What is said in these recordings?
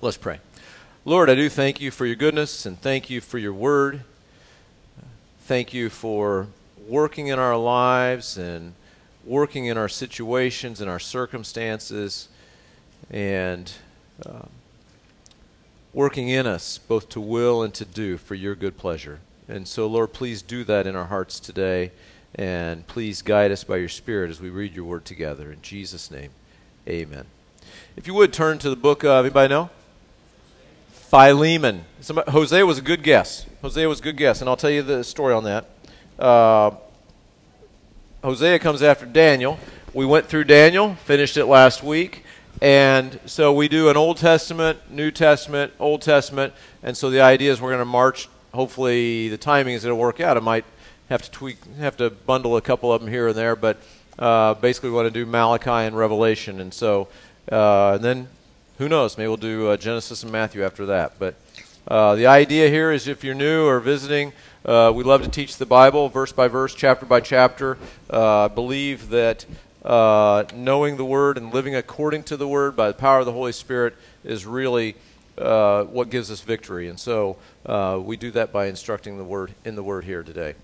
Let's pray. Lord, I do thank you for your goodness and thank you for your word. Thank you for working in our lives and working in our situations and our circumstances and uh, working in us both to will and to do for your good pleasure. And so, Lord, please do that in our hearts today. And please guide us by your Spirit as we read your word together. In Jesus' name, amen. If you would turn to the book of, anybody know? Philemon. Somebody, Hosea was a good guess. Hosea was a good guess, and I'll tell you the story on that. Uh, Hosea comes after Daniel. We went through Daniel, finished it last week, and so we do an Old Testament, New Testament, Old Testament, and so the idea is we're going to march. Hopefully, the timing is going to work out. I might have to tweak, have to bundle a couple of them here and there, but uh, basically, we want to do Malachi and Revelation, and so uh, and then who knows? Maybe we'll do uh, Genesis and Matthew after that. But uh, the idea here is if you're new or visiting, uh, we love to teach the Bible verse by verse, chapter by chapter. Uh, I believe that uh, knowing the Word and living according to the Word by the power of the Holy Spirit is really uh, what gives us victory. And so we do that by instructing the Word in the Word here today.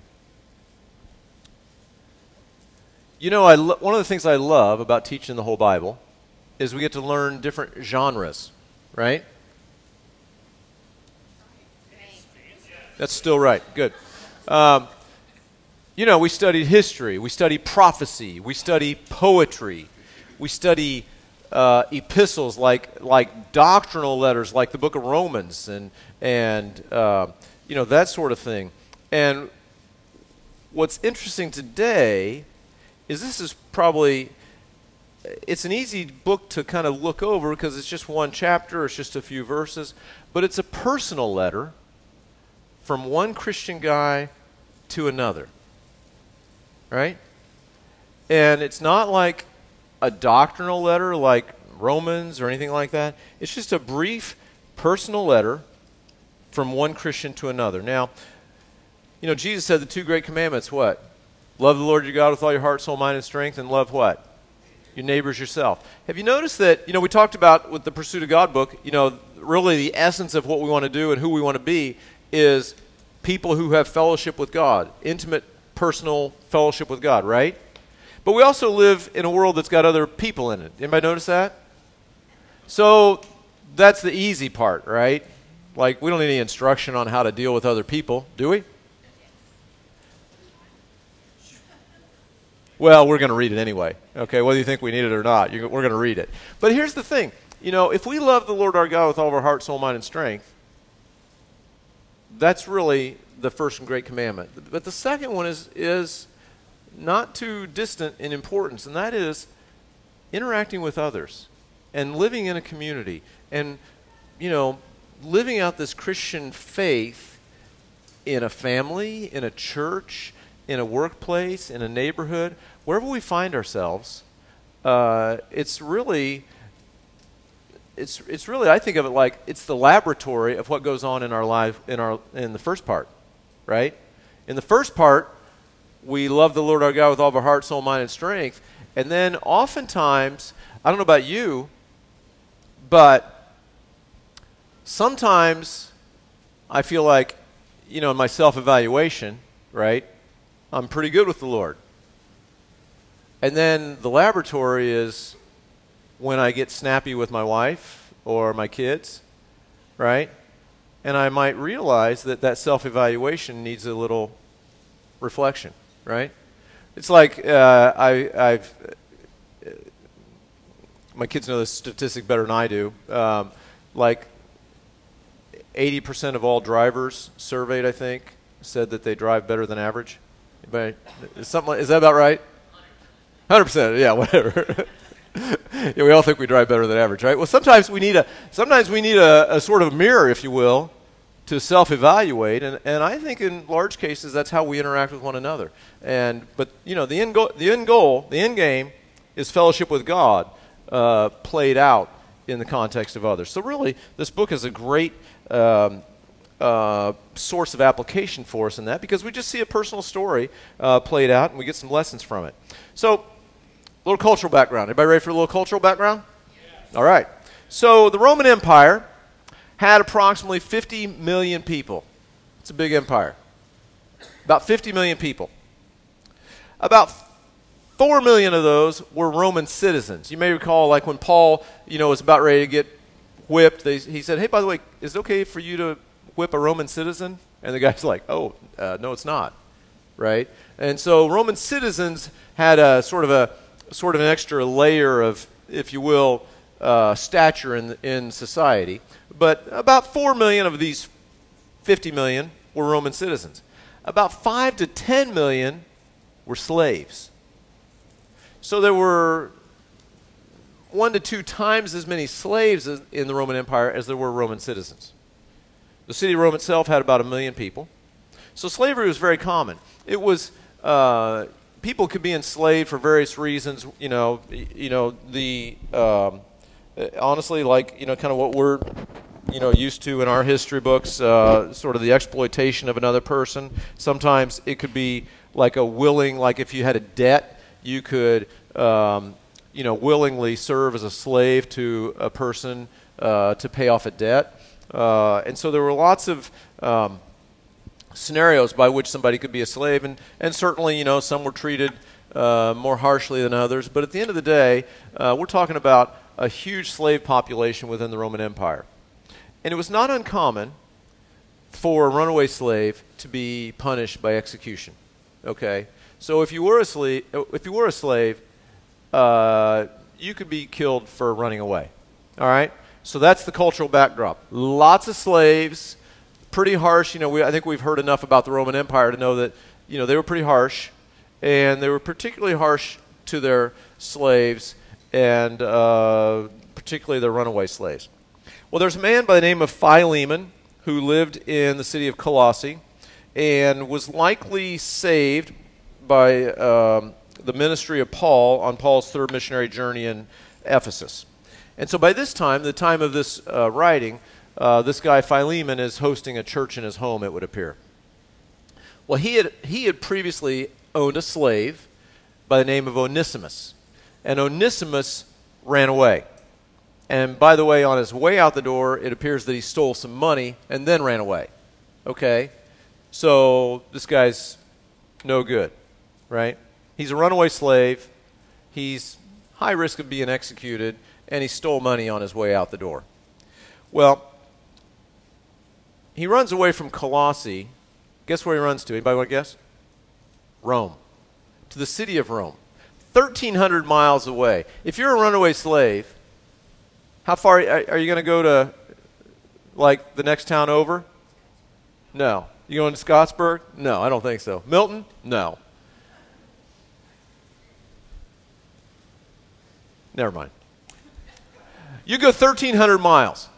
You know, I lo- one of the things I love about teaching the whole Bible is we get to learn different genres, right? That's still right. Good. Um, you know, we studied history, we study prophecy, we study poetry, we study uh, epistles like like doctrinal letters, like the Book of Romans, and and uh, you know that sort of thing. And what's interesting today is this is probably it's an easy book to kind of look over because it's just one chapter, it's just a few verses, but it's a personal letter from one Christian guy to another. Right? And it's not like a doctrinal letter like Romans or anything like that. It's just a brief personal letter from one Christian to another. Now, you know, Jesus said the two great commandments what? Love the Lord your God with all your heart, soul, mind, and strength, and love what? Your neighbors yourself. Have you noticed that, you know, we talked about with the Pursuit of God book, you know, really the essence of what we want to do and who we want to be is people who have fellowship with God, intimate, personal fellowship with God, right? But we also live in a world that's got other people in it. Anybody notice that? So that's the easy part, right? Like, we don't need any instruction on how to deal with other people, do we? Well, we're going to read it anyway. Okay, whether you think we need it or not, we're going to read it. But here's the thing you know, if we love the Lord our God with all of our heart, soul, mind, and strength, that's really the first and great commandment. But the second one is, is not too distant in importance, and that is interacting with others and living in a community and, you know, living out this Christian faith in a family, in a church, in a workplace, in a neighborhood, wherever we find ourselves, uh, it's really it's it's really I think of it like it's the laboratory of what goes on in our life in our in the first part, right? In the first part, we love the Lord our God with all of our heart, soul, mind, and strength, and then oftentimes I don't know about you, but sometimes I feel like you know in my self evaluation, right? I'm pretty good with the Lord. And then the laboratory is when I get snappy with my wife or my kids, right? And I might realize that that self evaluation needs a little reflection, right? It's like uh, I, I've, uh, my kids know this statistic better than I do. Um, like 80% of all drivers surveyed, I think, said that they drive better than average. But is something is that about right? Hundred percent. Yeah, whatever. yeah, we all think we drive better than average, right? Well, sometimes we need a sometimes we need a, a sort of mirror, if you will, to self-evaluate, and, and I think in large cases that's how we interact with one another. And but you know the end goal, the end goal, the end game is fellowship with God, uh, played out in the context of others. So really, this book is a great um, uh, source of application for us in that because we just see a personal story uh, played out and we get some lessons from it. So, a little cultural background. Everybody ready for a little cultural background? Yes. All right. So, the Roman Empire had approximately 50 million people. It's a big empire. About 50 million people. About 4 million of those were Roman citizens. You may recall, like when Paul, you know, was about ready to get whipped, they, he said, hey, by the way, is it okay for you to whip a Roman citizen? And the guy's like, oh, uh, no, it's not, right? And so Roman citizens had a sort of a sort of an extra layer of, if you will, uh, stature in in society. But about four million of these 50 million were Roman citizens. About five to 10 million were slaves. So there were one to two times as many slaves in the Roman Empire as there were Roman citizens. The city of Rome itself had about a million people. So slavery was very common. It was uh, people could be enslaved for various reasons. You know, you know the um, honestly, like you know, kind of what we're you know used to in our history books, uh, sort of the exploitation of another person. Sometimes it could be like a willing, like if you had a debt, you could um, you know willingly serve as a slave to a person uh, to pay off a debt. Uh, and so there were lots of um, scenarios by which somebody could be a slave, and, and certainly, you know, some were treated uh, more harshly than others. But at the end of the day, uh, we're talking about a huge slave population within the Roman Empire. And it was not uncommon for a runaway slave to be punished by execution. Okay? So if you were a slave, if you were a slave, uh, you could be killed for running away. All right? So that's the cultural backdrop. Lots of slaves, pretty harsh. You know, we, I think we've heard enough about the Roman Empire to know that, you know, they were pretty harsh, and they were particularly harsh to their slaves, and uh, particularly their runaway slaves. Well, there's a man by the name of Philemon who lived in the city of Colossae and was likely saved by um, the ministry of Paul on Paul's third missionary journey in Ephesus. And so by this time, the time of this uh, writing, uh, this guy Philemon is hosting a church in his home, it would appear. Well, he had, he had previously owned a slave by the name of Onesimus. And Onesimus ran away. And by the way, on his way out the door, it appears that he stole some money and then ran away. Okay? So this guy's no good, right? He's a runaway slave. He's high risk of being executed and he stole money on his way out the door. Well, he runs away from Colossae. Guess where he runs to? Anybody want to guess? Rome. To the city of Rome. 1,300 miles away. If you're a runaway slave, how far are you going to go to, like, the next town over? No. You going to Scottsburg? No, I don't think so. Milton? No. Never mind. You go 1,300 miles.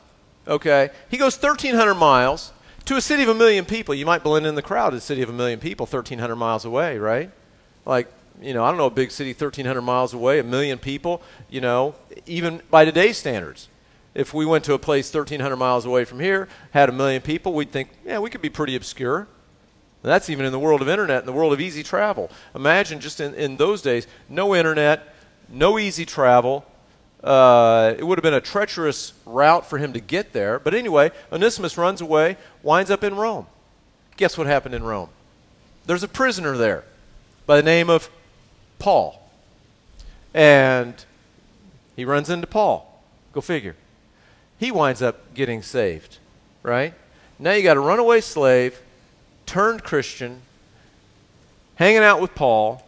Okay? He goes 1,300 miles to a city of a million people. You might blend in the crowd at a city of a million people 1,300 miles away, right? Like, you know, I don't know, a big city 1,300 miles away, a million people, you know, even by today's standards. If we went to a place 1,300 miles away from here, had a million people, we'd think, yeah, we could be pretty obscure. that's even in the world of internet, in the world of easy travel. Imagine just in, in those days, no internet, no easy travel, uh, it would have been a treacherous route for him to get there. But anyway, Onesimus runs away, winds up in Rome. Guess what happened in Rome? There's a prisoner there by the name of Paul. And he runs into Paul. Go figure. He winds up getting saved, right? Now you got a runaway slave, turned Christian, hanging out with Paul,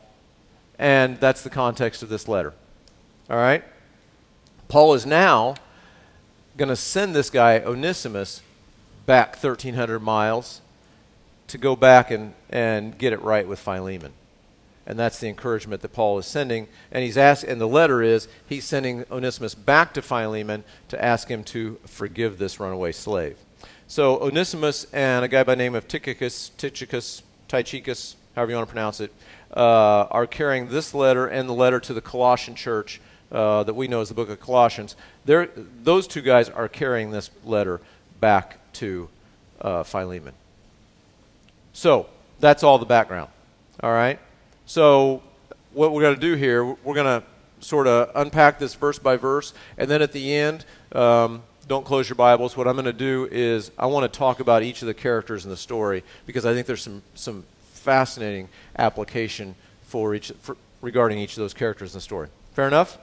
and that's the context of this letter. All right? Paul is now going to send this guy, Onesimus, back 1,300 miles to go back and, and get it right with Philemon. And that's the encouragement that Paul is sending. And he's asked, and the letter is he's sending Onesimus back to Philemon to ask him to forgive this runaway slave. So Onesimus and a guy by name of Tychicus, Tychicus, Tychicus, however you want to pronounce it, uh, are carrying this letter and the letter to the Colossian church uh, that we know as the book of Colossians, those two guys are carrying this letter back to uh, Philemon. So that's all the background. All right? So what we're going to do here, we're going to sort of unpack this verse by verse, and then at the end, um, don't close your Bibles. What I'm going to do is I want to talk about each of the characters in the story because I think there's some, some fascinating application for each, for, regarding each of those characters in the story. Fair enough?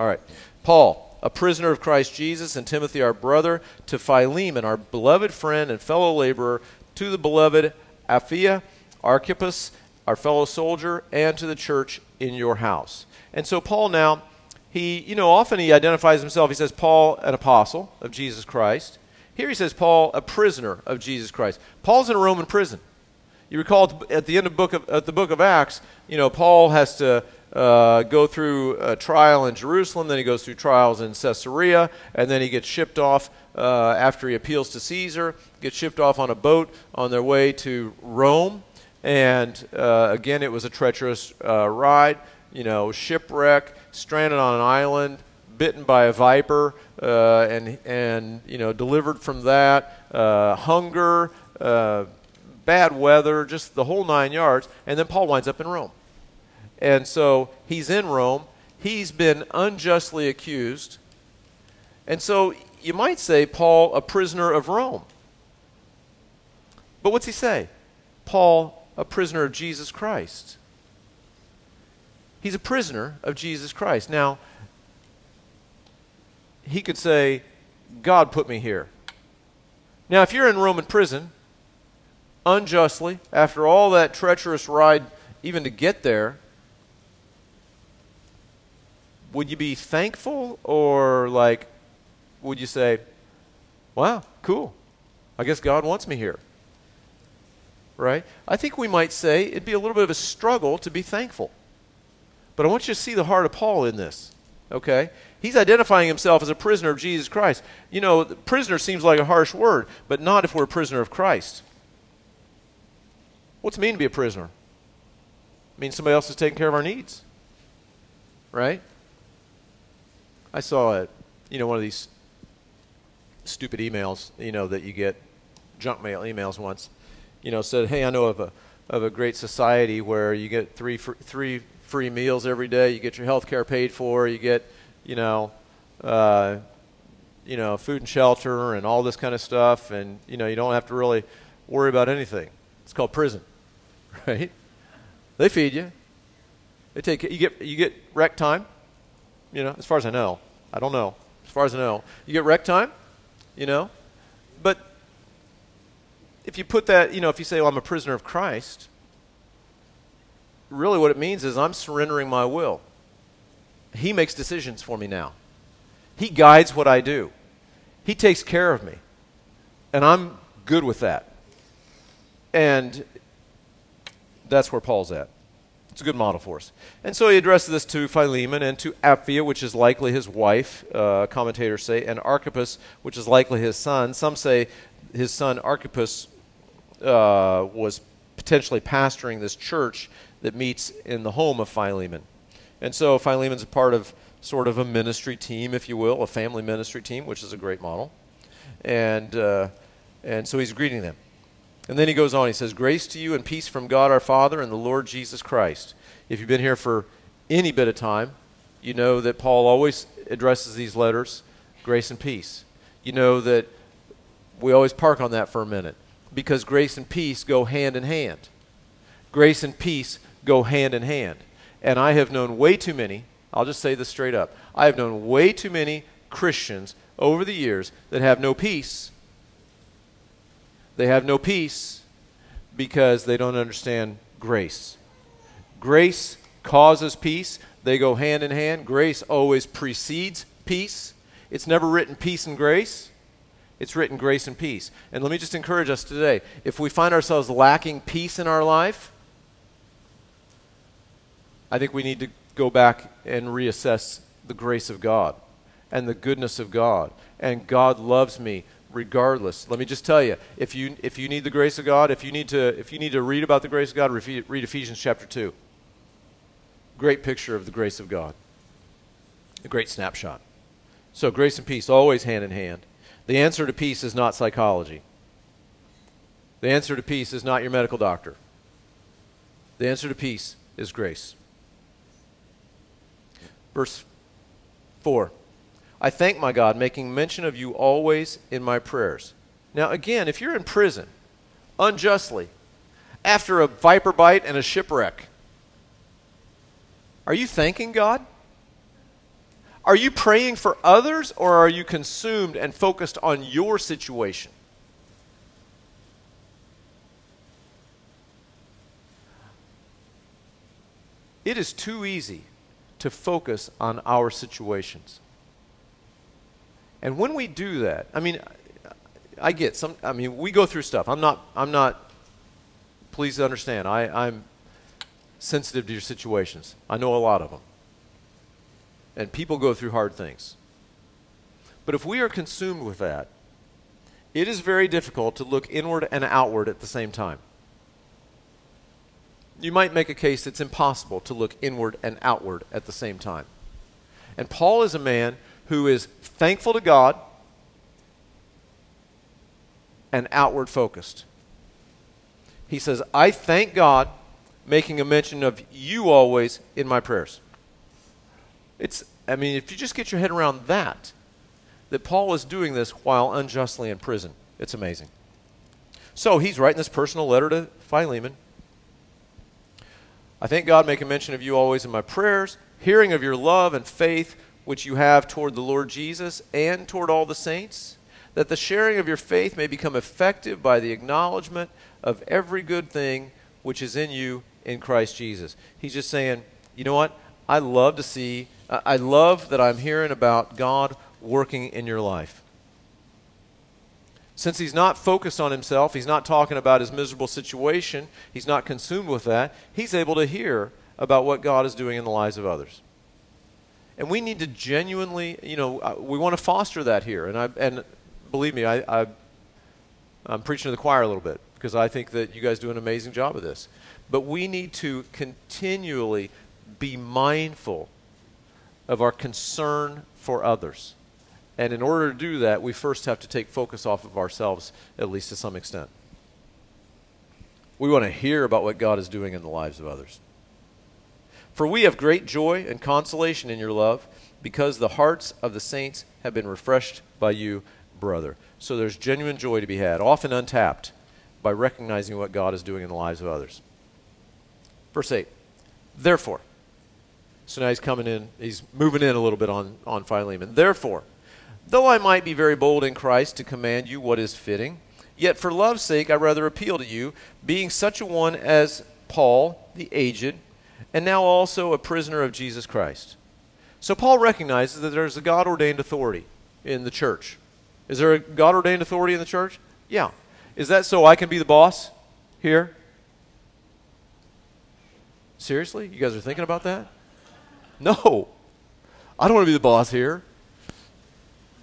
All right. Paul, a prisoner of Christ Jesus, and Timothy, our brother, to Philemon, our beloved friend and fellow laborer, to the beloved Apphia, Archippus, our fellow soldier, and to the church in your house. And so Paul now, he, you know, often he identifies himself. He says, Paul, an apostle of Jesus Christ. Here he says, Paul, a prisoner of Jesus Christ. Paul's in a Roman prison. You recall at the end of book of, at the book of Acts, you know, Paul has to uh, go through a trial in Jerusalem, then he goes through trials in Caesarea, and then he gets shipped off uh, after he appeals to Caesar, gets shipped off on a boat on their way to Rome. And uh, again, it was a treacherous uh, ride, you know, shipwreck, stranded on an island, bitten by a viper, uh, and, and, you know, delivered from that, uh, hunger, bad weather, just the whole nine yards. And then Paul winds up in Rome. And so he's in Rome. He's been unjustly accused. And so you might say Paul, a prisoner of Rome. But what's he say? Paul, a prisoner of Jesus Christ. He's a prisoner of Jesus Christ. Now, he could say, God put me here. Now, if you're in Roman prison, unjustly, after all that treacherous ride, even to get there, would you be thankful or like would you say, wow, cool. I guess God wants me here? Right? I think we might say it'd be a little bit of a struggle to be thankful. But I want you to see the heart of Paul in this. Okay? He's identifying himself as a prisoner of Jesus Christ. You know, prisoner seems like a harsh word, but not if we're a prisoner of Christ. What's it mean to be a prisoner? It means somebody else is taking care of our needs. Right? I saw a, you know, one of these stupid emails, you know, that you get, junk mail emails once, you know, said, hey, I know of a, of a great society where you get three, fr- three free meals every day, you get your health care paid for, you get, you know, uh, you know, food and shelter and all this kind of stuff, and, you know, you don't have to really worry about anything. It's called prison, right? They feed you. They take you get you get rec time, you know, as far as I know. I don't know. As far as I know. You get rec time, you know? But if you put that, you know, if you say, well, I'm a prisoner of Christ, really what it means is I'm surrendering my will. He makes decisions for me now. He guides what I do. He takes care of me. And I'm good with that. And that's where Paul's at. It's a good model for us. And so he addresses this to Philemon and to Apphia, which is likely his wife, uh, commentators say, and Archippus, which is likely his son. Some say his son Archippus uh, was potentially pastoring this church that meets in the home of Philemon. And so Philemon's a part of sort of a ministry team, if you will, a family ministry team, which is a great model. And, uh, and so he's greeting them. And then he goes on. He says, Grace to you and peace from God our Father and the Lord Jesus Christ. If you've been here for any bit of time, you know that Paul always addresses these letters grace and peace. You know that we always park on that for a minute because grace and peace go hand in hand. Grace and peace go hand in hand. And I have known way too many, I'll just say this straight up. I have known way too many Christians over the years that have no peace they have no peace because they don't understand grace. Grace causes peace, they go hand in hand. Grace always precedes peace. It's never written peace and grace. It's written grace and peace. And let me just encourage us today if we find ourselves lacking peace in our life, I think we need to go back and reassess the grace of God and the goodness of God. And God loves me regardless. Let me just tell you, if you if you need the grace of God, if you need to if you need to read about the grace of God, read Ephesians chapter 2. Great picture of the grace of God. A great snapshot. So grace and peace always hand in hand. The answer to peace is not psychology. The answer to peace is not your medical doctor. The answer to peace is grace. Verse 4. I thank my God, making mention of you always in my prayers. Now, again, if you're in prison unjustly, after a viper bite and a shipwreck, are you thanking God? Are you praying for others or are you consumed and focused on your situation? It is too easy to focus on our situations. And when we do that, I mean, I get some, I mean, we go through stuff. I'm not, I'm not, please understand, I, I'm sensitive to your situations. I know a lot of them. And people go through hard things. But if we are consumed with that, it is very difficult to look inward and outward at the same time. You might make a case that it's impossible to look inward and outward at the same time. And Paul is a man who is thankful to God and outward focused. He says, I thank God, making a mention of you always in my prayers. It's, I mean, if you just get your head around that, that Paul is doing this while unjustly in prison, it's amazing. So he's writing this personal letter to Philemon. I thank God, making mention of you always in my prayers, hearing of your love and faith which you have toward the Lord Jesus and toward all the saints, that the sharing of your faith may become effective by the acknowledgement of every good thing which is in you in Christ Jesus. He's just saying, you know what? I love to see, I love that I'm hearing about God working in your life. Since he's not focused on himself, he's not talking about his miserable situation, he's not consumed with that, he's able to hear about what God is doing in the lives of others. And we need to genuinely, you know, uh, we want to foster that here. And, I, and believe me, I, I, I'm preaching to the choir a little bit because I think that you guys do an amazing job of this. But we need to continually be mindful of our concern for others. And in order to do that, we first have to take focus off of ourselves, at least to some extent. We want to hear about what God is doing in the lives of others. For we have great joy and consolation in your love, because the hearts of the saints have been refreshed by you, brother. So there's genuine joy to be had, often untapped, by recognizing what God is doing in the lives of others. Verse 8. Therefore, so now he's coming in, he's moving in a little bit on, on Philemon. Therefore, though I might be very bold in Christ to command you what is fitting, yet for love's sake I rather appeal to you, being such a one as Paul, the aged, and now also a prisoner of Jesus Christ. So Paul recognizes that there's a God ordained authority in the church. Is there a God ordained authority in the church? Yeah. Is that so I can be the boss here? Seriously? You guys are thinking about that? No. I don't want to be the boss here.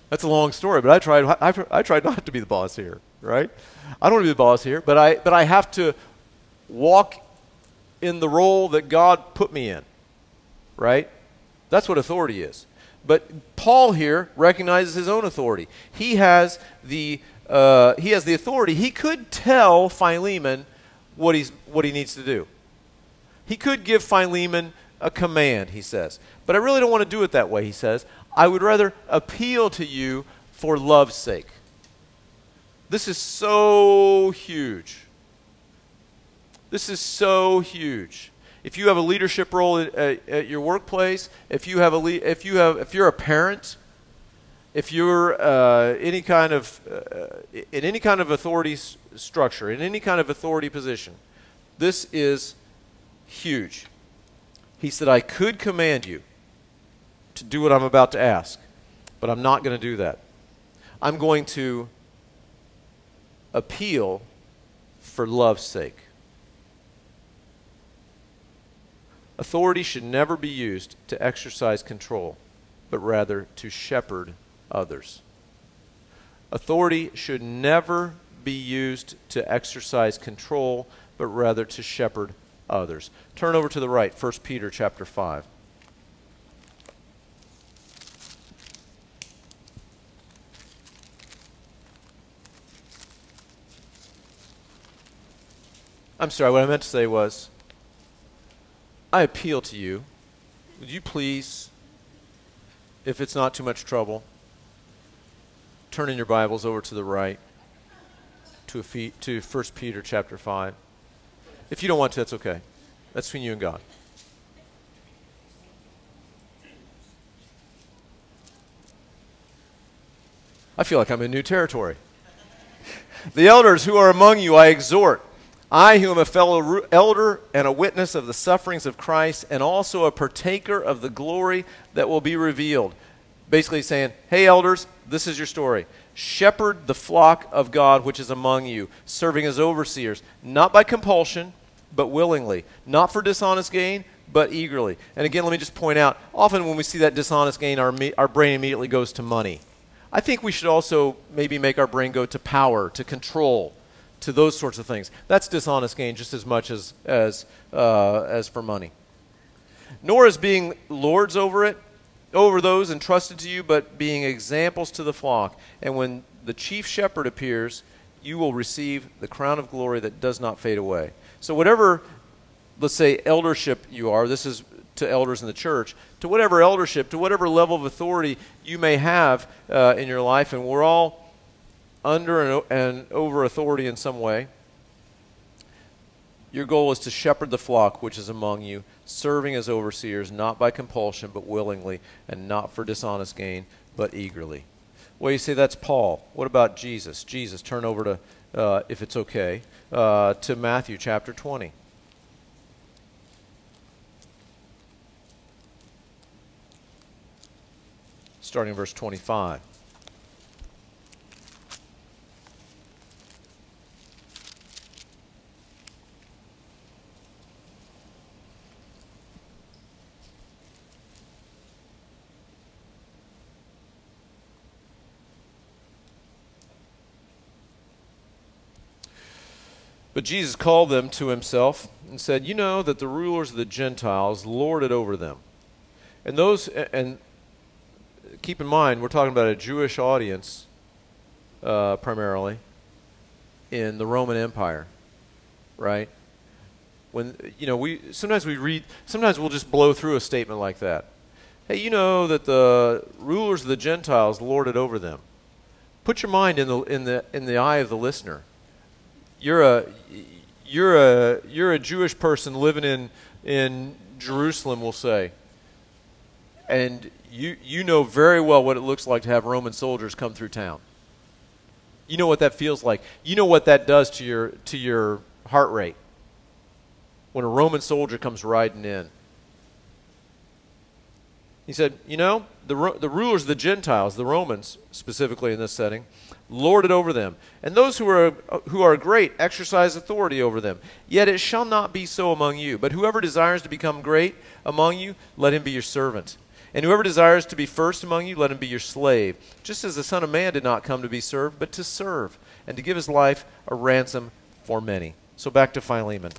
That's a long story, but I tried, I, I tried not to be the boss here, right? I don't want to be the boss here, but I, but I have to walk in the role that God put me in, right? That's what authority is. But Paul here recognizes his own authority. He has the, uh, he has the authority. He could tell Philemon what, he's, what he needs to do. He could give Philemon a command, he says. But I really don't want to do it that way, he says. I would rather appeal to you for love's sake. This is so huge. This is so huge. If you have a leadership role at, at, at your workplace, if you have a le- if you have if you're a parent, if you're uh, any kind of uh, in any kind of authority s- structure, in any kind of authority position, this is huge. He said, "I could command you to do what I'm about to ask, but I'm not going to do that. I'm going to appeal for love's sake." Authority should never be used to exercise control, but rather to shepherd others. Authority should never be used to exercise control, but rather to shepherd others. Turn over to the right, 1 Peter chapter 5. I'm sorry, what I meant to say was I appeal to you. Would you please if it's not too much trouble, turn in your Bibles over to the right to, a to 1 Peter chapter 5. If you don't want to, that's okay. That's between you and God. I feel like I'm in new territory. the elders who are among you, I exhort. I, who am a fellow elder and a witness of the sufferings of Christ, and also a partaker of the glory that will be revealed. Basically, saying, Hey, elders, this is your story. Shepherd the flock of God which is among you, serving as overseers, not by compulsion, but willingly, not for dishonest gain, but eagerly. And again, let me just point out often when we see that dishonest gain, our, our brain immediately goes to money. I think we should also maybe make our brain go to power, to control, to those sorts of things. That's dishonest gain just as much as, as, uh, as for money. Nor is being lords over it, over those entrusted to you, but being examples to the flock. And when the chief shepherd appears, you will receive the crown of glory that does not fade away. So, whatever, let's say, eldership you are, this is to elders in the church, to whatever eldership, to whatever level of authority you may have uh, in your life, and we're all under and, over authority in some way. Your goal is to shepherd the flock which is among you, serving as overseers, not by compulsion, but willingly, and not for dishonest gain, but eagerly. Well, you say that's Paul. What about Jesus? Jesus, turn over to, uh, if it's okay, uh, to Matthew chapter 20. starting verse 25. But Jesus called them to himself and said, You know that the rulers of the Gentiles lord it over them. And those and keep in mind, we're talking about a Jewish audience uh, primarily in the Roman Empire, right? When you know we sometimes we read, sometimes we'll just blow through a statement like that. Hey, you know that the rulers of the Gentiles lord it over them. Put your mind in the in the in the eye of the listener. You're a you're a you're a Jewish person living in in Jerusalem, we'll say, and you, you know very well what it looks like to have Roman soldiers come through town. You know what that feels like. You know what that does to your, to your heart rate when a Roman soldier comes riding in. He said, You know, the, the rulers of the Gentiles, the Romans specifically in this setting, lord it over them. And those who are, who are great exercise authority over them. Yet it shall not be so among you. But whoever desires to become great among you, let him be your servant. And whoever desires to be first among you, let him be your slave, just as the Son of Man did not come to be served, but to serve, and to give his life a ransom for many. So back to Philemon.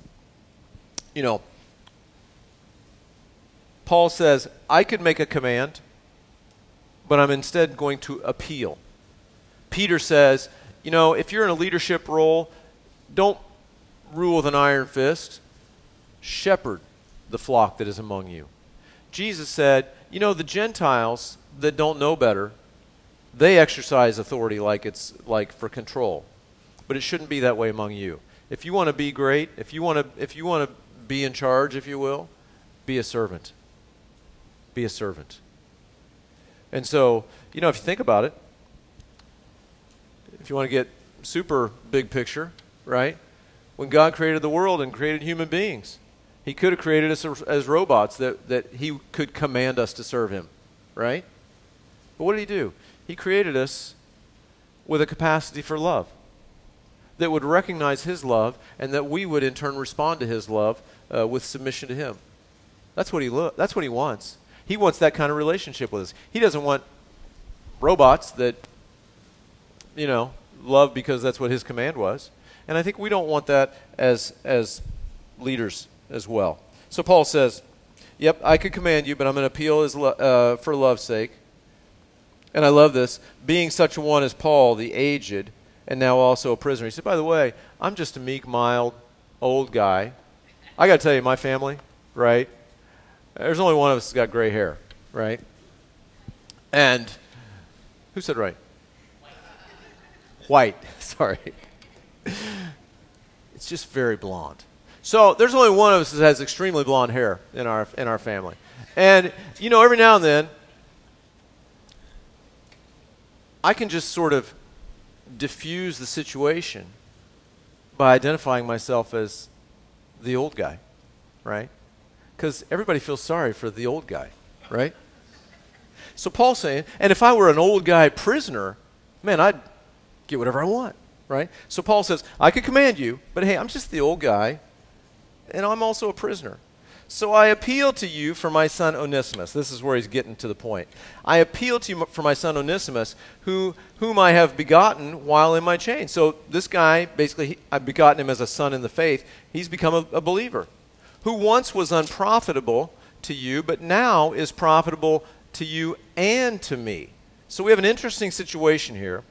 You know, Paul says, I could make a command, but I'm instead going to appeal. Peter says, you know, if you're in a leadership role, don't rule with an iron fist, shepherd the flock that is among you. Jesus said, you know, the Gentiles that don't know better, they exercise authority like it's like for control. But it shouldn't be that way among you. If you want to be great, if you want to if you want to be in charge, if you will, be a servant. Be a servant. And so, you know, if you think about it, you want to get super big picture, right? When God created the world and created human beings, he could have created us as robots that, that he could command us to serve him, right? But what did he do? He created us with a capacity for love that would recognize his love and that we would in turn respond to his love uh, with submission to him. That's what he lo- that's what he wants. He wants that kind of relationship with us. He doesn't want robots that you know love because that's what his command was. And I think we don't want that as as leaders as well. So Paul says, Yep, I could command you, but I'm going to appeal as lo- uh, for love's sake. And I love this. Being such a one as Paul, the aged, and now also a prisoner. He said, By the way, I'm just a meek, mild, old guy. I got to tell you, my family, right? There's only one of us that's got gray hair, right? And who said right? White. Sorry. It's just very blonde. So there's only one of us that has extremely blonde hair in our in our family. And you know, every now and then I can just sort of diffuse the situation by identifying myself as the old guy, right? Because everybody feels sorry for the old guy, right? So Paul's saying, and if I were an old guy prisoner, man, I'd get whatever I want, right? So Paul says, I could command you, but hey, I'm just the old guy, and I'm also a prisoner. So I appeal to you for my son Onesimus. This is where he's getting to the point. I appeal to you for my son Onesimus, who, whom I have begotten while in my chains. So this guy, basically, I've begotten him as a son in the faith. He's become a, a believer. Who once was unprofitable to you, but now is profitable to you and to me. So we have an interesting situation here.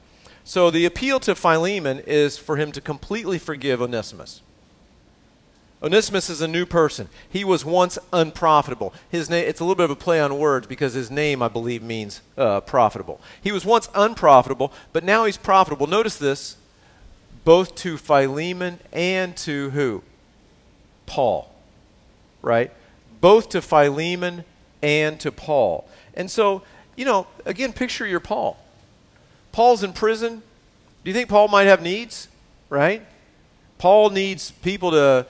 So the appeal to Philemon is for him to completely forgive Onesimus. Onesimus is a new person. He was once unprofitable. His name, it's a little bit of a play on words because his name, I believe, means uh, profitable. He was once unprofitable, but now he's profitable. Notice this both to Philemon and to who? Paul. Right? Both to Philemon and to Paul. And so, you know, again, picture your Paul. Paul's in prison. Do you think Paul might have needs? Right? Paul needs people to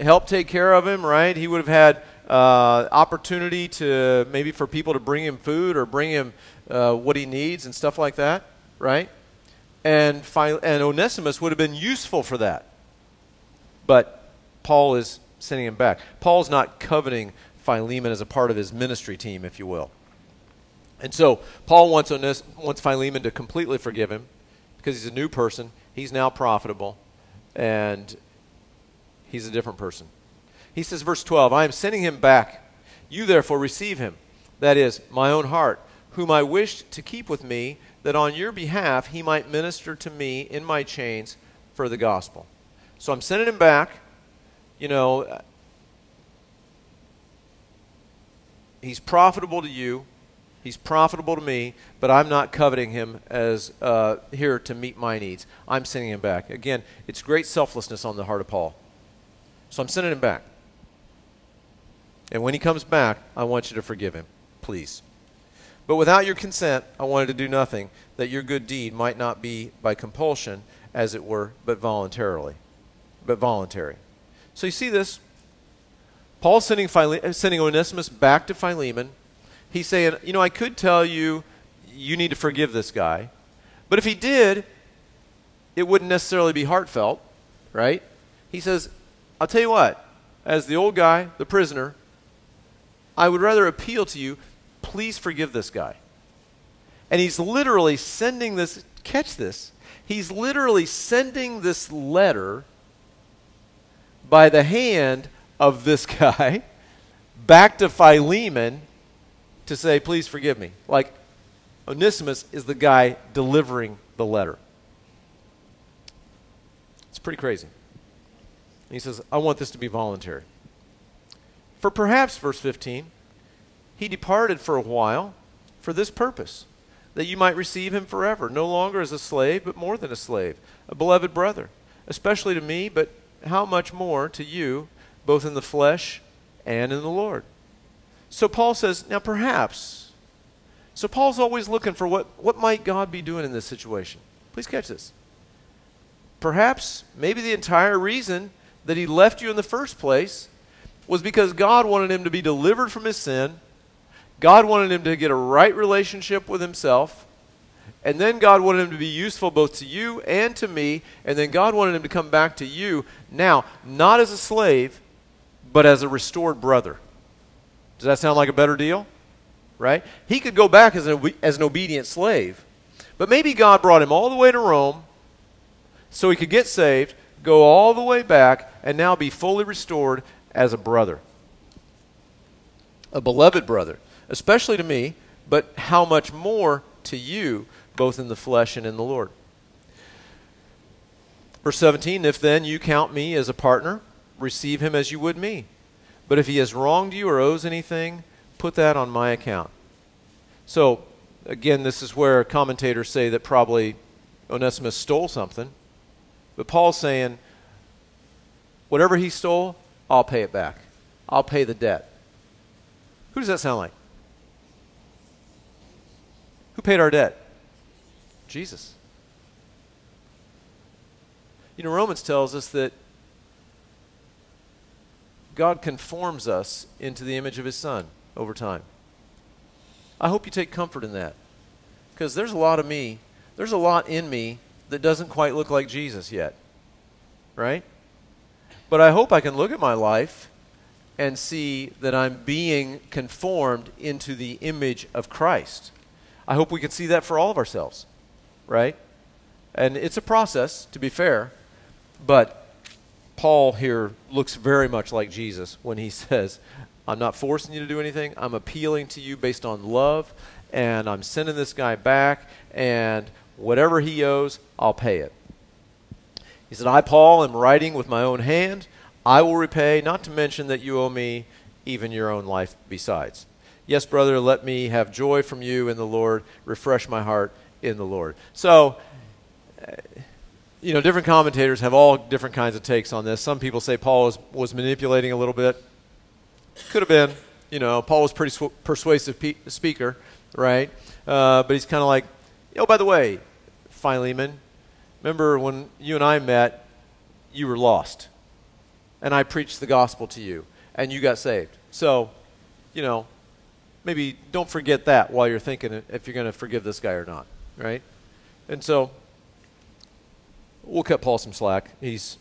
help take care of him, right? He would have had uh, opportunity to maybe for people to bring him food or bring him uh, what he needs and stuff like that, right? And, and Onesimus would have been useful for that. But Paul is sending him back. Paul's not coveting Philemon as a part of his ministry team, if you will. And so Paul wants, Ones- wants Philemon to completely forgive him because he's a new person. He's now profitable. And he's a different person. He says, verse 12, I am sending him back. You therefore receive him, that is, my own heart, whom I wished to keep with me, that on your behalf he might minister to me in my chains for the gospel. So I'm sending him back. You know, uh, he's profitable to you. He's profitable to me, but I'm not coveting him as uh, here to meet my needs. I'm sending him back. Again, it's great selflessness on the heart of Paul. So I'm sending him back. And when he comes back, I want you to forgive him, please. But without your consent, I wanted to do nothing, that your good deed might not be by compulsion, as it were, but voluntarily. But voluntary. So you see this? Paul's sending, Phile- sending Onesimus back to Philemon. He's saying, you know, I could tell you, you need to forgive this guy. But if he did, it wouldn't necessarily be heartfelt, right? He says, I'll tell you what, as the old guy, the prisoner, I would rather appeal to you, please forgive this guy. And he's literally sending this, catch this, he's literally sending this letter by the hand of this guy back to Philemon to say, please forgive me. Like, Onesimus is the guy delivering the letter. It's pretty crazy. And he says, I want this to be voluntary. For perhaps, verse 15, he departed for a while for this purpose, that you might receive him forever, no longer as a slave, but more than a slave, a beloved brother, especially to me, but how much more to you, both in the flesh and in the Lord. So Paul says, now perhaps. So Paul's always looking for what, what might God be doing in this situation. Please catch this. Perhaps, maybe the entire reason that he left you in the first place was because God wanted him to be delivered from his sin. God wanted him to get a right relationship with himself. And then God wanted him to be useful both to you and to me. And then God wanted him to come back to you now, not as a slave, but as a restored brother. Does that sound like a better deal? Right? He could go back as an, as an obedient slave. But maybe God brought him all the way to Rome so he could get saved, go all the way back, and now be fully restored as a brother. A beloved brother, especially to me, but how much more to you, both in the flesh and in the Lord. Verse 17 If then you count me as a partner, receive him as you would me. But if he has wronged you or owes anything, put that on my account. So, again, this is where commentators say that probably Onesimus stole something. But Paul's saying, whatever he stole, I'll pay it back. I'll pay the debt. Who does that sound like? Who paid our debt? Jesus. You know, Romans tells us that God conforms us into the image of his Son over time. I hope you take comfort in that. Because there's a lot of me, there's a lot in me that doesn't quite look like Jesus yet. Right? But I hope I can look at my life and see that I'm being conformed into the image of Christ. I hope we can see that for all of ourselves. Right? And it's a process, to be fair, but Paul here looks very much like Jesus when he says, I'm not forcing you to do anything. I'm appealing to you based on love, and I'm sending this guy back, and whatever he owes, I'll pay it. He said, I, Paul, am writing with my own hand. I will repay, not to mention that you owe me even your own life besides. Yes, brother, let me have joy from you in the Lord. Refresh my heart in the Lord. So, you know, different commentators have all different kinds of takes on this. Some people say Paul was, was manipulating a little bit. Could have been. You know, Paul was pretty sw- persuasive pe- speaker, right? Uh, but he's kind of like, oh, by the way, Philemon, remember when you and I met, you were lost. And I preached the gospel to you, and you got saved. So, you know, maybe don't forget that while you're thinking if you're going to forgive this guy or not, right? And so, we'll cut Paul some slack. He's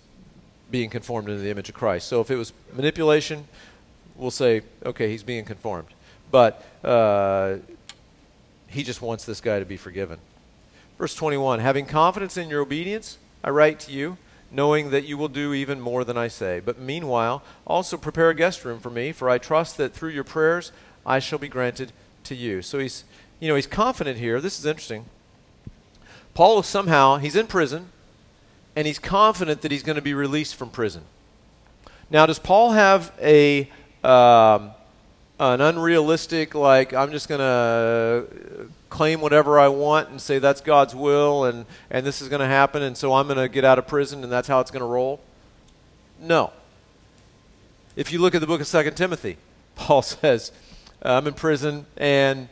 being conformed into the image of Christ. So if it was manipulation, we'll say, okay, he's being conformed. But uh, he just wants this guy to be forgiven. Verse 21 Having confidence in your obedience, I write to you, knowing that you will do even more than I say. But meanwhile, also prepare a guest room for me, for I trust that through your prayers I shall be granted to you. So he's, you know, he's confident here. This is interesting. Paul is somehow, he's in prison, and he's confident that he's going to be released from prison. Now, does Paul have a um, an unrealistic, like, I'm just going to claim whatever I want and say that's God's will and, and this is going to happen and so I'm going to get out of prison and that's how it's going to roll? No. If you look at the book of 2 Timothy, Paul says, I'm in prison and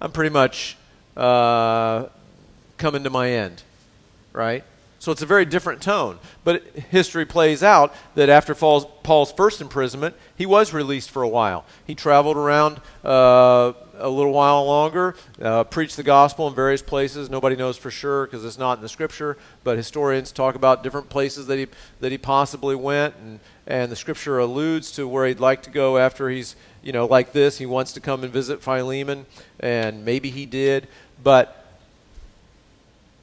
I'm pretty much uh, coming to my end, right? So it's a very different tone. But history plays out that after Paul's, Paul's first imprisonment, he was released for a while. He traveled around uh, a little while longer, uh, preached the gospel in various places. Nobody knows for sure because it's not in the scripture, but historians talk about different places that he, that he possibly went, and, and the scripture alludes to where he'd like to go after he's, you know, like this. He wants to come and visit Philemon, and maybe he did. But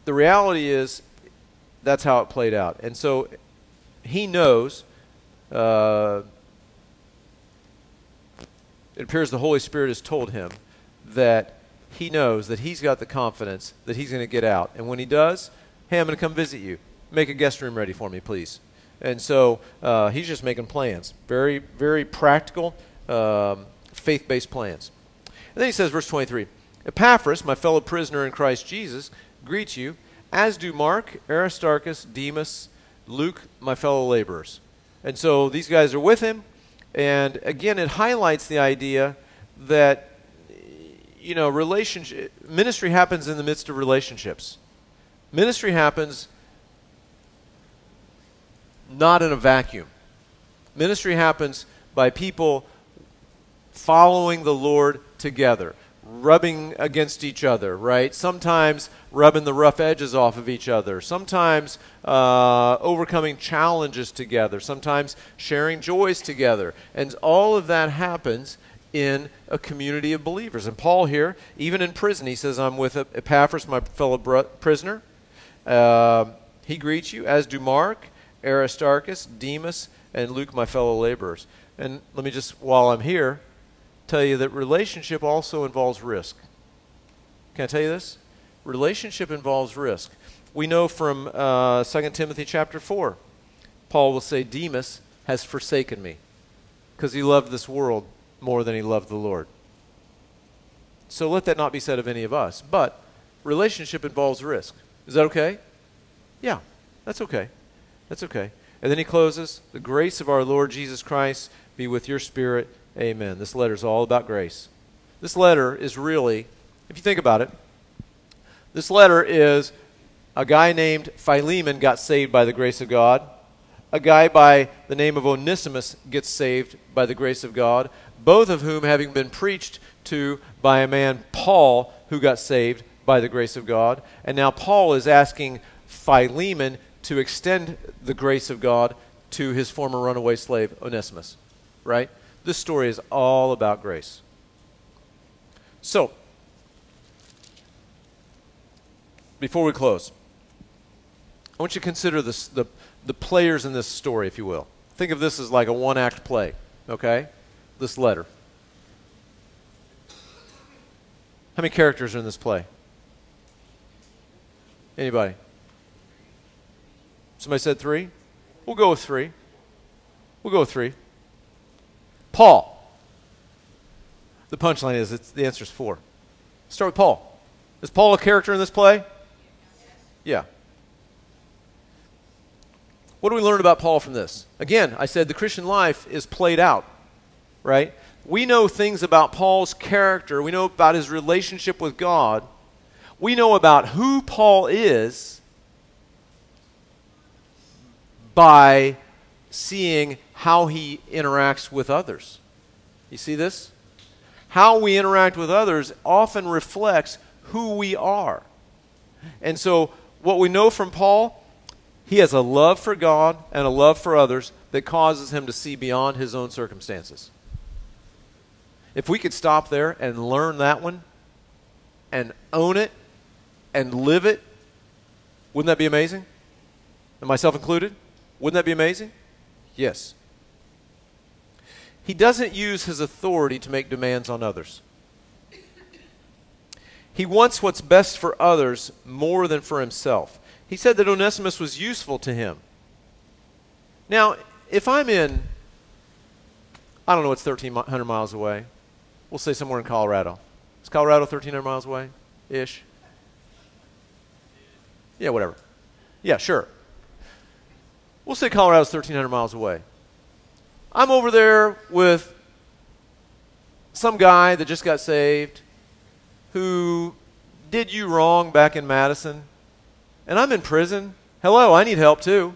the reality is, that's how it played out. And so he knows. Uh, it appears the Holy Spirit has told him that he knows that he's got the confidence that he's going to get out. And when he does, hey, I'm going to come visit you. Make a guest room ready for me, please. And so uh, he's just making plans. Very, very practical, um, faith based plans. And then he says, verse 23 Epaphras, my fellow prisoner in Christ Jesus, greets you as do Mark, Aristarchus, Demas, Luke, my fellow laborers. And so these guys are with him. And again, it highlights the idea that, you know, relationship, ministry happens in the midst of relationships. Ministry happens not in a vacuum. Ministry happens by people following the Lord together rubbing against each other, right? Sometimes rubbing the rough edges off of each other. Sometimes uh, overcoming challenges together. Sometimes sharing joys together. And all of that happens in a community of believers. And Paul here, even in prison, he says, I'm with Epaphras, my fellow prisoner. Uh, he greets you, as do Mark, Aristarchus, Demas, and Luke, my fellow laborers. And let me just, while I'm here, tell you that relationship also involves risk. Can I tell you this? Relationship involves risk. We know from uh, 2 Timothy chapter 4, Paul will say, Demas has forsaken me because he loved this world more than he loved the Lord. So let that not be said of any of us. But relationship involves risk. Is that okay? Yeah, that's okay. That's okay. And then he closes The grace of our Lord Jesus Christ be with your spirit. Amen. This letter is all about grace. This letter is really, if you think about it, this letter is a guy named Philemon got saved by the grace of God. A guy by the name of Onesimus gets saved by the grace of God. Both of whom having been preached to by a man, Paul, who got saved by the grace of God. And now Paul is asking Philemon to extend the grace of God to his former runaway slave, Onesimus. Right? This story is all about grace. So, before we close, I want you to consider this, the, the players in this story, if you will. Think of this as like a one act play, okay? This letter. How many characters are in this play? Anybody? Somebody said three? We'll go with three. We'll go with three. Paul. The punchline is it's, the answer is four. start with Paul. Is Paul a character in this play? Yeah. What do we learn about Paul from this? Again, I said the Christian life is played out, right? We know things about Paul's character. We know about his relationship with God. We know about who Paul is by seeing how he interacts with others. You see this? How we interact with others often reflects who we are. And so, what we know from Paul, he has a love for God and a love for others that causes him to see beyond his own circumstances. If we could stop there and learn that one and own it and live it, wouldn't that be amazing? And myself included? Wouldn't that be amazing? Yes. He doesn't use his authority to make demands on others. He wants what's best for others more than for himself. He said that Onesimus was useful to him. Now, if I'm in, I don't know, it's 1,300 miles away. We'll say somewhere in Colorado. Is Colorado 1,300 miles away ish? Yeah, whatever. Yeah, sure. We'll say Colorado's 1,300 miles away. I'm over there with some guy that just got saved who did you wrong back in Madison, and I'm in prison. Hello, I need help too.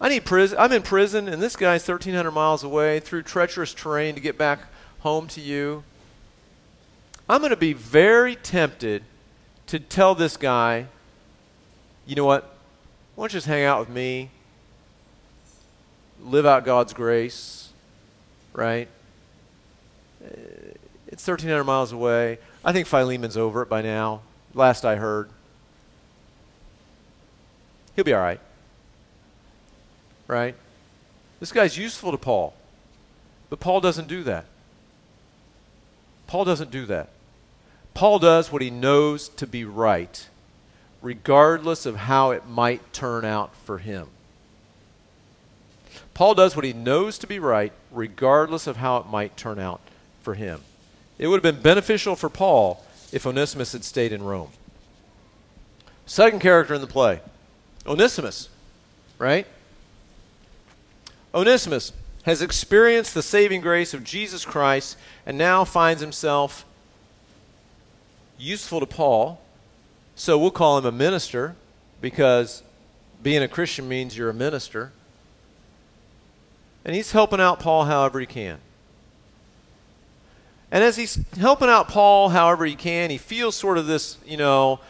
I need prison. I'm in prison, and this guy's 1,300 miles away through treacherous terrain to get back home to you. I'm going to be very tempted to tell this guy, you know what? Why don't you just hang out with me? Live out God's grace, right? Uh, it's 1,300 miles away. I think Philemon's over it by now, last I heard. He'll be all right. Right? This guy's useful to Paul. But Paul doesn't do that. Paul doesn't do that. Paul does what he knows to be right regardless of how it might turn out for him. Paul does what he knows to be right, regardless of how it might turn out for him. It would have been beneficial for Paul if Onesimus had stayed in Rome. Second character in the play Onesimus, right? Onesimus has experienced the saving grace of Jesus Christ and now finds himself useful to Paul so we'll call him a minister because being a Christian means you're a minister. And he's helping out Paul however he can. And as he's helping out Paul however he can, he feels sort of this, you know,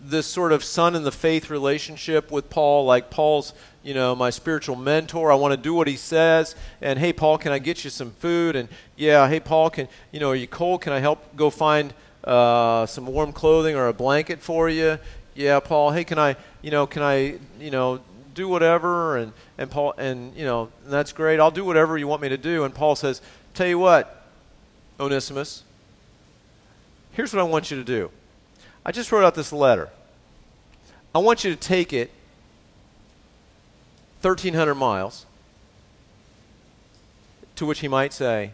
this sort of son in the faith relationship with Paul, like Paul's, you know, my spiritual mentor. I want to do what he says. And hey, Paul, can I get you some food? And yeah, hey, Paul, can you know, are you cold? Can I help go find uh, some warm clothing or a blanket for you. Yeah, Paul. Hey, can I, you know, can I, you know, do whatever? And and Paul, and you know, that's great. I'll do whatever you want me to do. And Paul says, tell you what, Onesimus. Here's what I want you to do. I just wrote out this letter. I want you to take it 1,300 miles, to which he might say,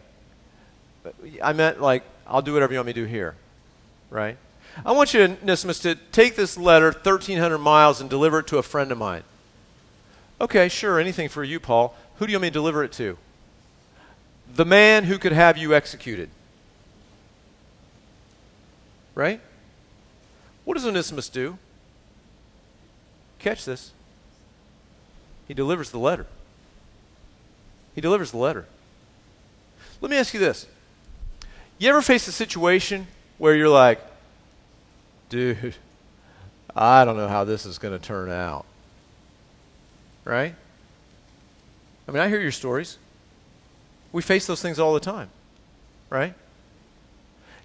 I meant like I'll do whatever you want me to do here. Right? I want you, Onesimus, to take this letter 1,300 miles and deliver it to a friend of mine. Okay, sure, anything for you, Paul. Who do you want me to deliver it to? The man who could have you executed. Right? What does Onesimus do? Catch this. He delivers the letter. He delivers the letter. Let me ask you this. You ever face a situation where you're like, dude, I don't know how this is going to turn out? Right? I mean, I hear your stories. We face those things all the time. Right?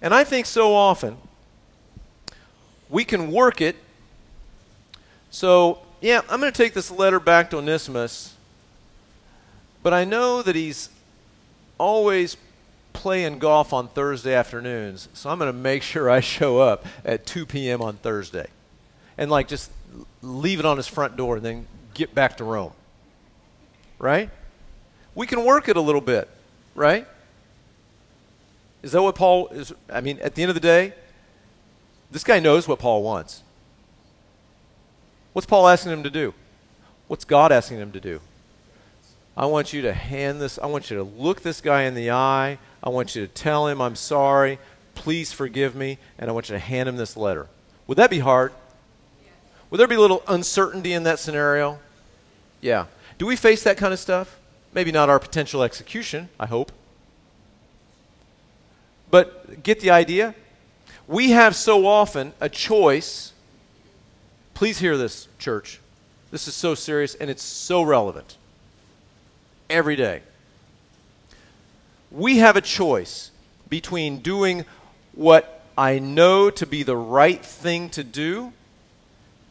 And I think so often we can work it. So, yeah, I'm going to take this letter back to Onesimus, but I know that he's always playing golf on Thursday afternoons, so I'm going to make sure I show up at 2 p.m. on Thursday. And, like, just leave it on his front door and then get back to Rome. Right? We can work it a little bit, right? Is that what Paul is? I mean, at the end of the day, this guy knows what Paul wants. What's Paul asking him to do? What's God asking him to do? I want you to hand this, I want you to look this guy in the eye. I want you to tell him, I'm sorry. Please forgive me. And I want you to hand him this letter. Would that be hard? Would there be a little uncertainty in that scenario? Yeah. Do we face that kind of stuff? Maybe not our potential execution, I hope. But get the idea? We have so often a choice. Please hear this, church. This is so serious and it's so relevant. Every day. We have a choice between doing what I know to be the right thing to do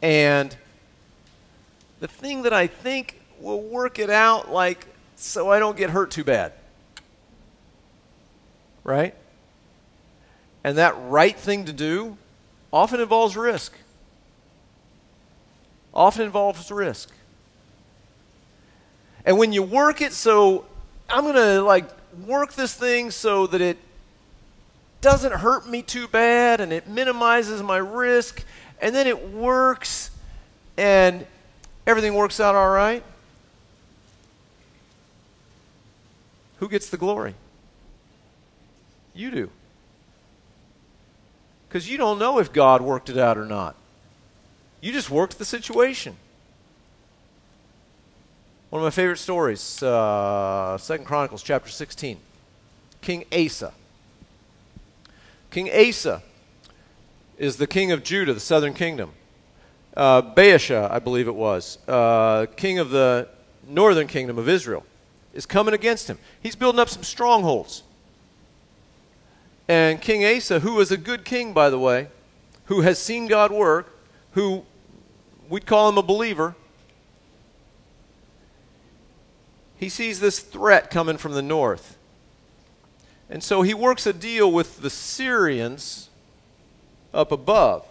and the thing that I think will work it out like so I don't get hurt too bad. Right? And that right thing to do often involves risk. Often involves risk. And when you work it so I'm going to like work this thing so that it doesn't hurt me too bad and it minimizes my risk and then it works and everything works out all right. Who gets the glory? You do because you don't know if God worked it out or not. You just worked the situation. One of my favorite stories, uh, Second Chronicles chapter 16. King Asa. King Asa is the king of Judah, the southern kingdom. Uh, Baasha, I believe it was, uh, king of the northern kingdom of Israel, is coming against him. He's building up some strongholds. And King Asa, who is a good king, by the way, who has seen God work, who we'd call him a believer, he sees this threat coming from the north. And so he works a deal with the Syrians up above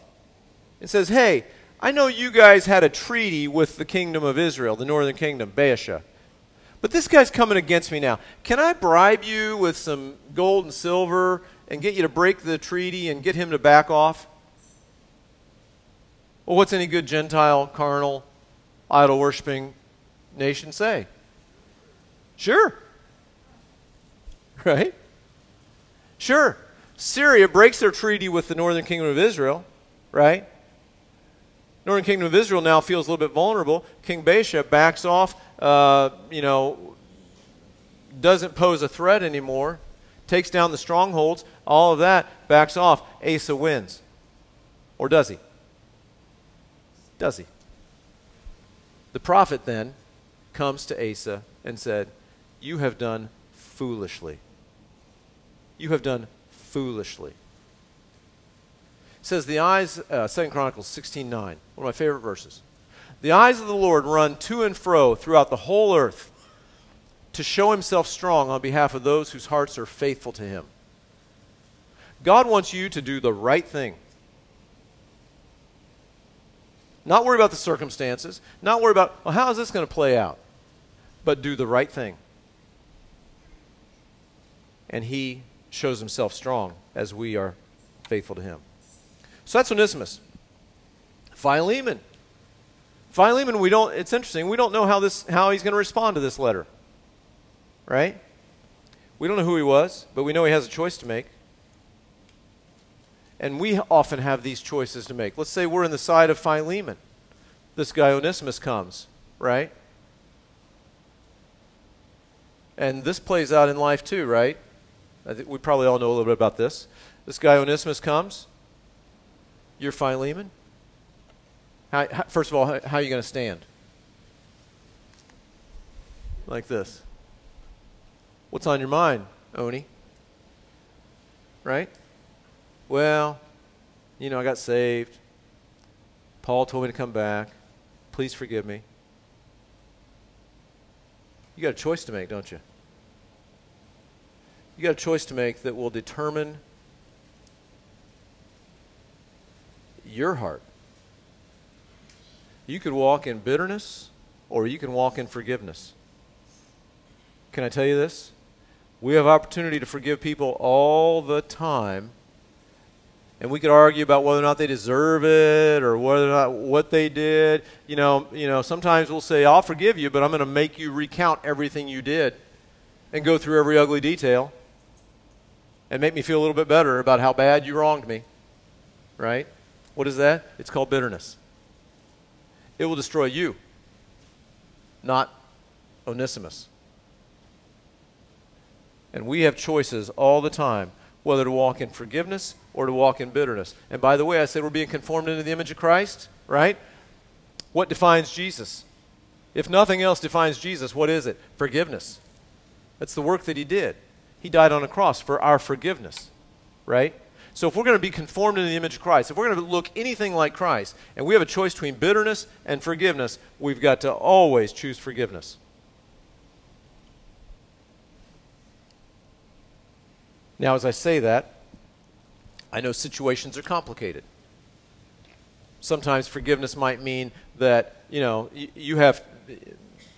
and says, Hey, I know you guys had a treaty with the kingdom of Israel, the northern kingdom, Baasha. But this guy's coming against me now. Can I bribe you with some gold and silver and get you to break the treaty and get him to back off? Well, what's any good Gentile, carnal, idol worshiping nation say? Sure. Right? Sure. Syria breaks their treaty with the northern kingdom of Israel, right? Northern kingdom of Israel now feels a little bit vulnerable. King Baasha backs off, uh, you know, doesn't pose a threat anymore takes down the strongholds, all of that backs off. Asa wins. Or does he? Does he? The prophet then comes to Asa and said, You have done foolishly. You have done foolishly. Says the eyes, uh, 2 Chronicles 16 9, one of my favorite verses. The eyes of the Lord run to and fro throughout the whole earth to show himself strong on behalf of those whose hearts are faithful to him. God wants you to do the right thing. Not worry about the circumstances, not worry about, well, how is this going to play out? But do the right thing. And he shows himself strong as we are faithful to him. So that's Onesimus. Philemon. Philemon, we don't, it's interesting, we don't know how, this, how he's going to respond to this letter. Right? We don't know who he was, but we know he has a choice to make. And we often have these choices to make. Let's say we're in the side of Philemon. This guy Onesimus comes, right? And this plays out in life too, right? We probably all know a little bit about this. This guy Onesimus comes. You're Philemon. How, how, first of all, how, how are you going to stand? Like this. What's on your mind, Oni? Right? Well, you know, I got saved. Paul told me to come back. Please forgive me. You got a choice to make, don't you? You got a choice to make that will determine your heart. You could walk in bitterness or you can walk in forgiveness. Can I tell you this? We have opportunity to forgive people all the time. And we could argue about whether or not they deserve it or whether or not what they did. You know, you know, sometimes we'll say, I'll forgive you, but I'm going to make you recount everything you did and go through every ugly detail and make me feel a little bit better about how bad you wronged me. Right? What is that? It's called bitterness. It will destroy you, not Onesimus. And we have choices all the time whether to walk in forgiveness or to walk in bitterness. And by the way, I said we're being conformed into the image of Christ, right? What defines Jesus? If nothing else defines Jesus, what is it? Forgiveness. That's the work that he did. He died on a cross for our forgiveness, right? So if we're going to be conformed into the image of Christ, if we're going to look anything like Christ, and we have a choice between bitterness and forgiveness, we've got to always choose forgiveness. Now, as I say that, I know situations are complicated. Sometimes forgiveness might mean that, you know, you have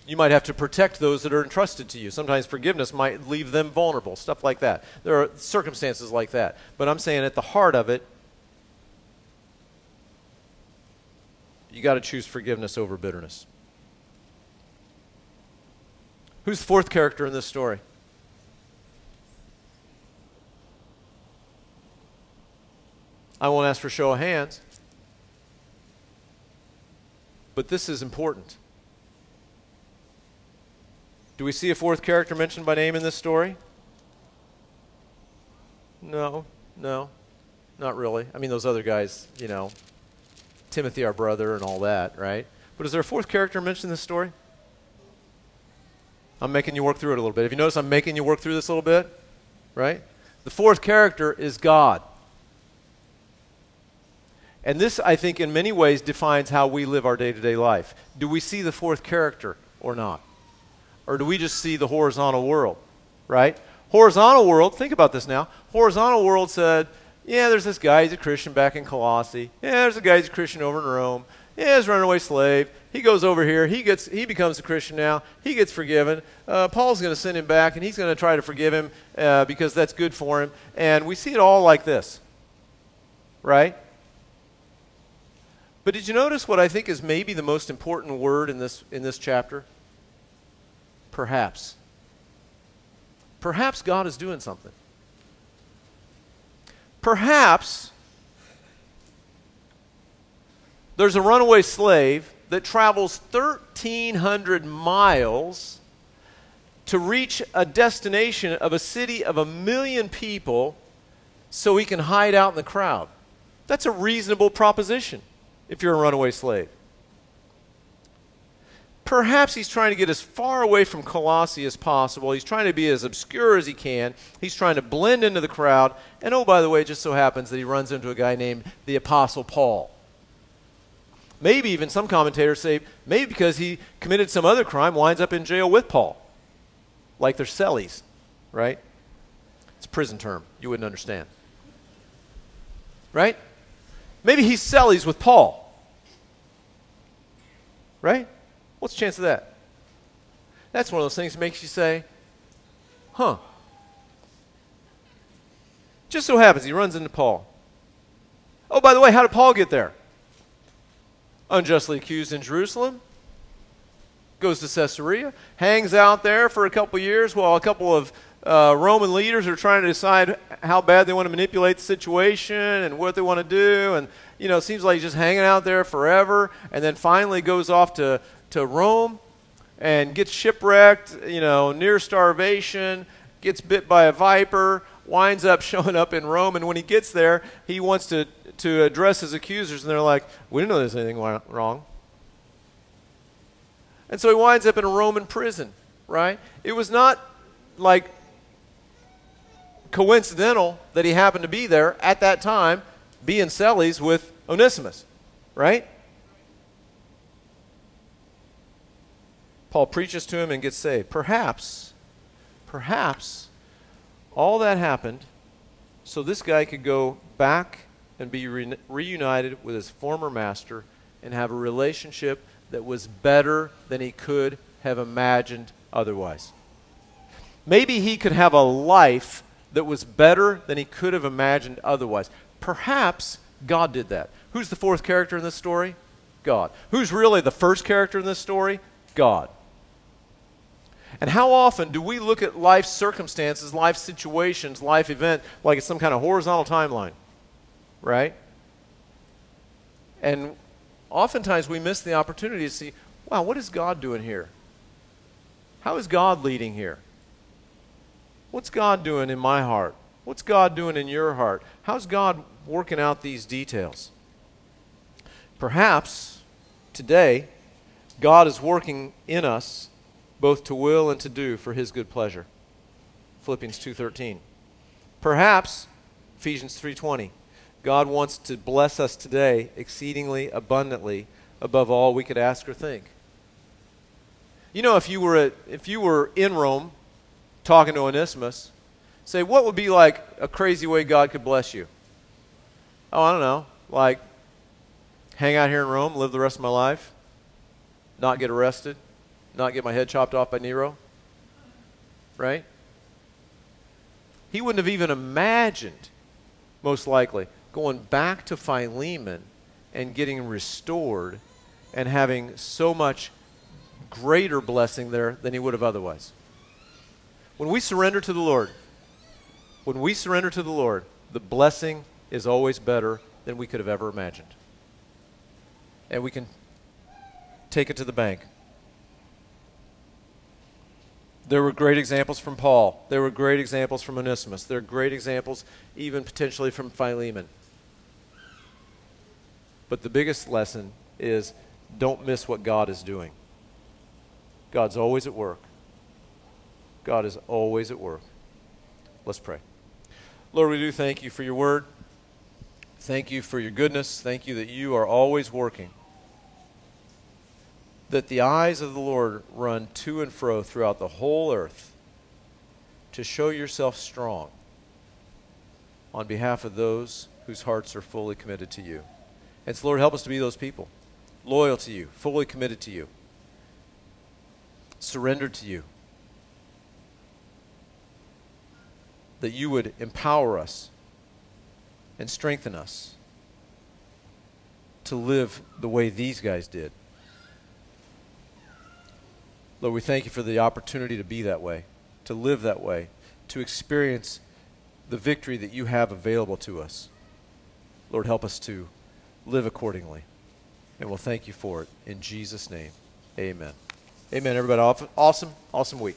you might have to protect those that are entrusted to you. Sometimes forgiveness might leave them vulnerable, stuff like that. There are circumstances like that. But I'm saying at the heart of it, you got to choose forgiveness over bitterness. Who's the fourth character in this story? I won't ask for show of hands. But this is important. Do we see a fourth character mentioned by name in this story? No, no, not really. I mean, those other guys, you know, Timothy, our brother, and all that, right? But is there a fourth character mentioned in this story? I'm making you work through it a little bit. If you notice, I'm making you work through this a little bit, right? The fourth character is God. And this, I think, in many ways defines how we live our day to day life. Do we see the fourth character or not? Or do we just see the horizontal world, right? Horizontal world, think about this now. Horizontal world said, yeah, there's this guy, he's a Christian back in Colossae. Yeah, there's a guy, he's a Christian over in Rome. Yeah, he's a runaway slave. He goes over here. He gets he becomes a Christian now. He gets forgiven. Uh, Paul's going to send him back, and he's going to try to forgive him uh, because that's good for him. And we see it all like this, right? But did you notice what I think is maybe the most important word in this in this chapter? Perhaps. Perhaps God is doing something. Perhaps there's a runaway slave that travels 1,300 miles to reach a destination of a city of a million people so he can hide out in the crowd. That's a reasonable proposition if you're a runaway slave. Perhaps he's trying to get as far away from Colossae as possible. He's trying to be as obscure as he can. He's trying to blend into the crowd. And oh, by the way, it just so happens that he runs into a guy named the Apostle Paul. Maybe even some commentators say maybe because he committed some other crime, winds up in jail with Paul. Like they're cellies, right? It's a prison term. You wouldn't understand. Right? Maybe he's cellies with Paul. Right? What's the chance of that? That's one of those things that makes you say, huh. Just so happens he runs into Paul. Oh, by the way, how did Paul get there? Unjustly accused in Jerusalem. Goes to Caesarea, hangs out there for a couple years while a couple of uh, Roman leaders are trying to decide how bad they want to manipulate the situation and what they want to do. And, you know, it seems like he's just hanging out there forever. And then finally goes off to, to Rome and gets shipwrecked, you know, near starvation, gets bit by a viper, winds up showing up in Rome. And when he gets there, he wants to, to address his accusers. And they're like, we didn't know there's anything wrong. And so he winds up in a Roman prison, right? It was not like coincidental that he happened to be there at that time, being cellies with Onesimus, right? Paul preaches to him and gets saved. Perhaps, perhaps all that happened so this guy could go back and be re- reunited with his former master and have a relationship that was better than he could have imagined otherwise. Maybe he could have a life that was better than he could have imagined otherwise. Perhaps God did that. Who's the fourth character in this story? God. Who's really the first character in this story? God. And how often do we look at life circumstances, life situations, life event like it's some kind of horizontal timeline? Right? And oftentimes we miss the opportunity to see, wow, what is God doing here? How is God leading here? What's God doing in my heart? What's God doing in your heart? How's God working out these details? Perhaps today, God is working in us both to will and to do for his good pleasure. Philippians 2:13. Perhaps Ephesians 3:20. God wants to bless us today exceedingly abundantly above all we could ask or think. You know if you were at, if you were in Rome talking to Onesimus, say what would be like a crazy way God could bless you? Oh, I don't know. Like hang out here in Rome, live the rest of my life, not get arrested, not get my head chopped off by Nero? Right? He wouldn't have even imagined, most likely, going back to Philemon and getting restored and having so much greater blessing there than he would have otherwise. When we surrender to the Lord, when we surrender to the Lord, the blessing is always better than we could have ever imagined. And we can take it to the bank. There were great examples from Paul. There were great examples from Onesimus. There are great examples, even potentially from Philemon. But the biggest lesson is don't miss what God is doing. God's always at work. God is always at work. Let's pray. Lord, we do thank you for your word. Thank you for your goodness. Thank you that you are always working that the eyes of the Lord run to and fro throughout the whole earth to show yourself strong on behalf of those whose hearts are fully committed to you. And so, Lord, help us to be those people, loyal to you, fully committed to you, surrendered to you. That you would empower us and strengthen us to live the way these guys did. Lord, we thank you for the opportunity to be that way, to live that way, to experience the victory that you have available to us. Lord, help us to live accordingly. And we'll thank you for it. In Jesus' name, amen. Amen, everybody. Awesome, awesome week.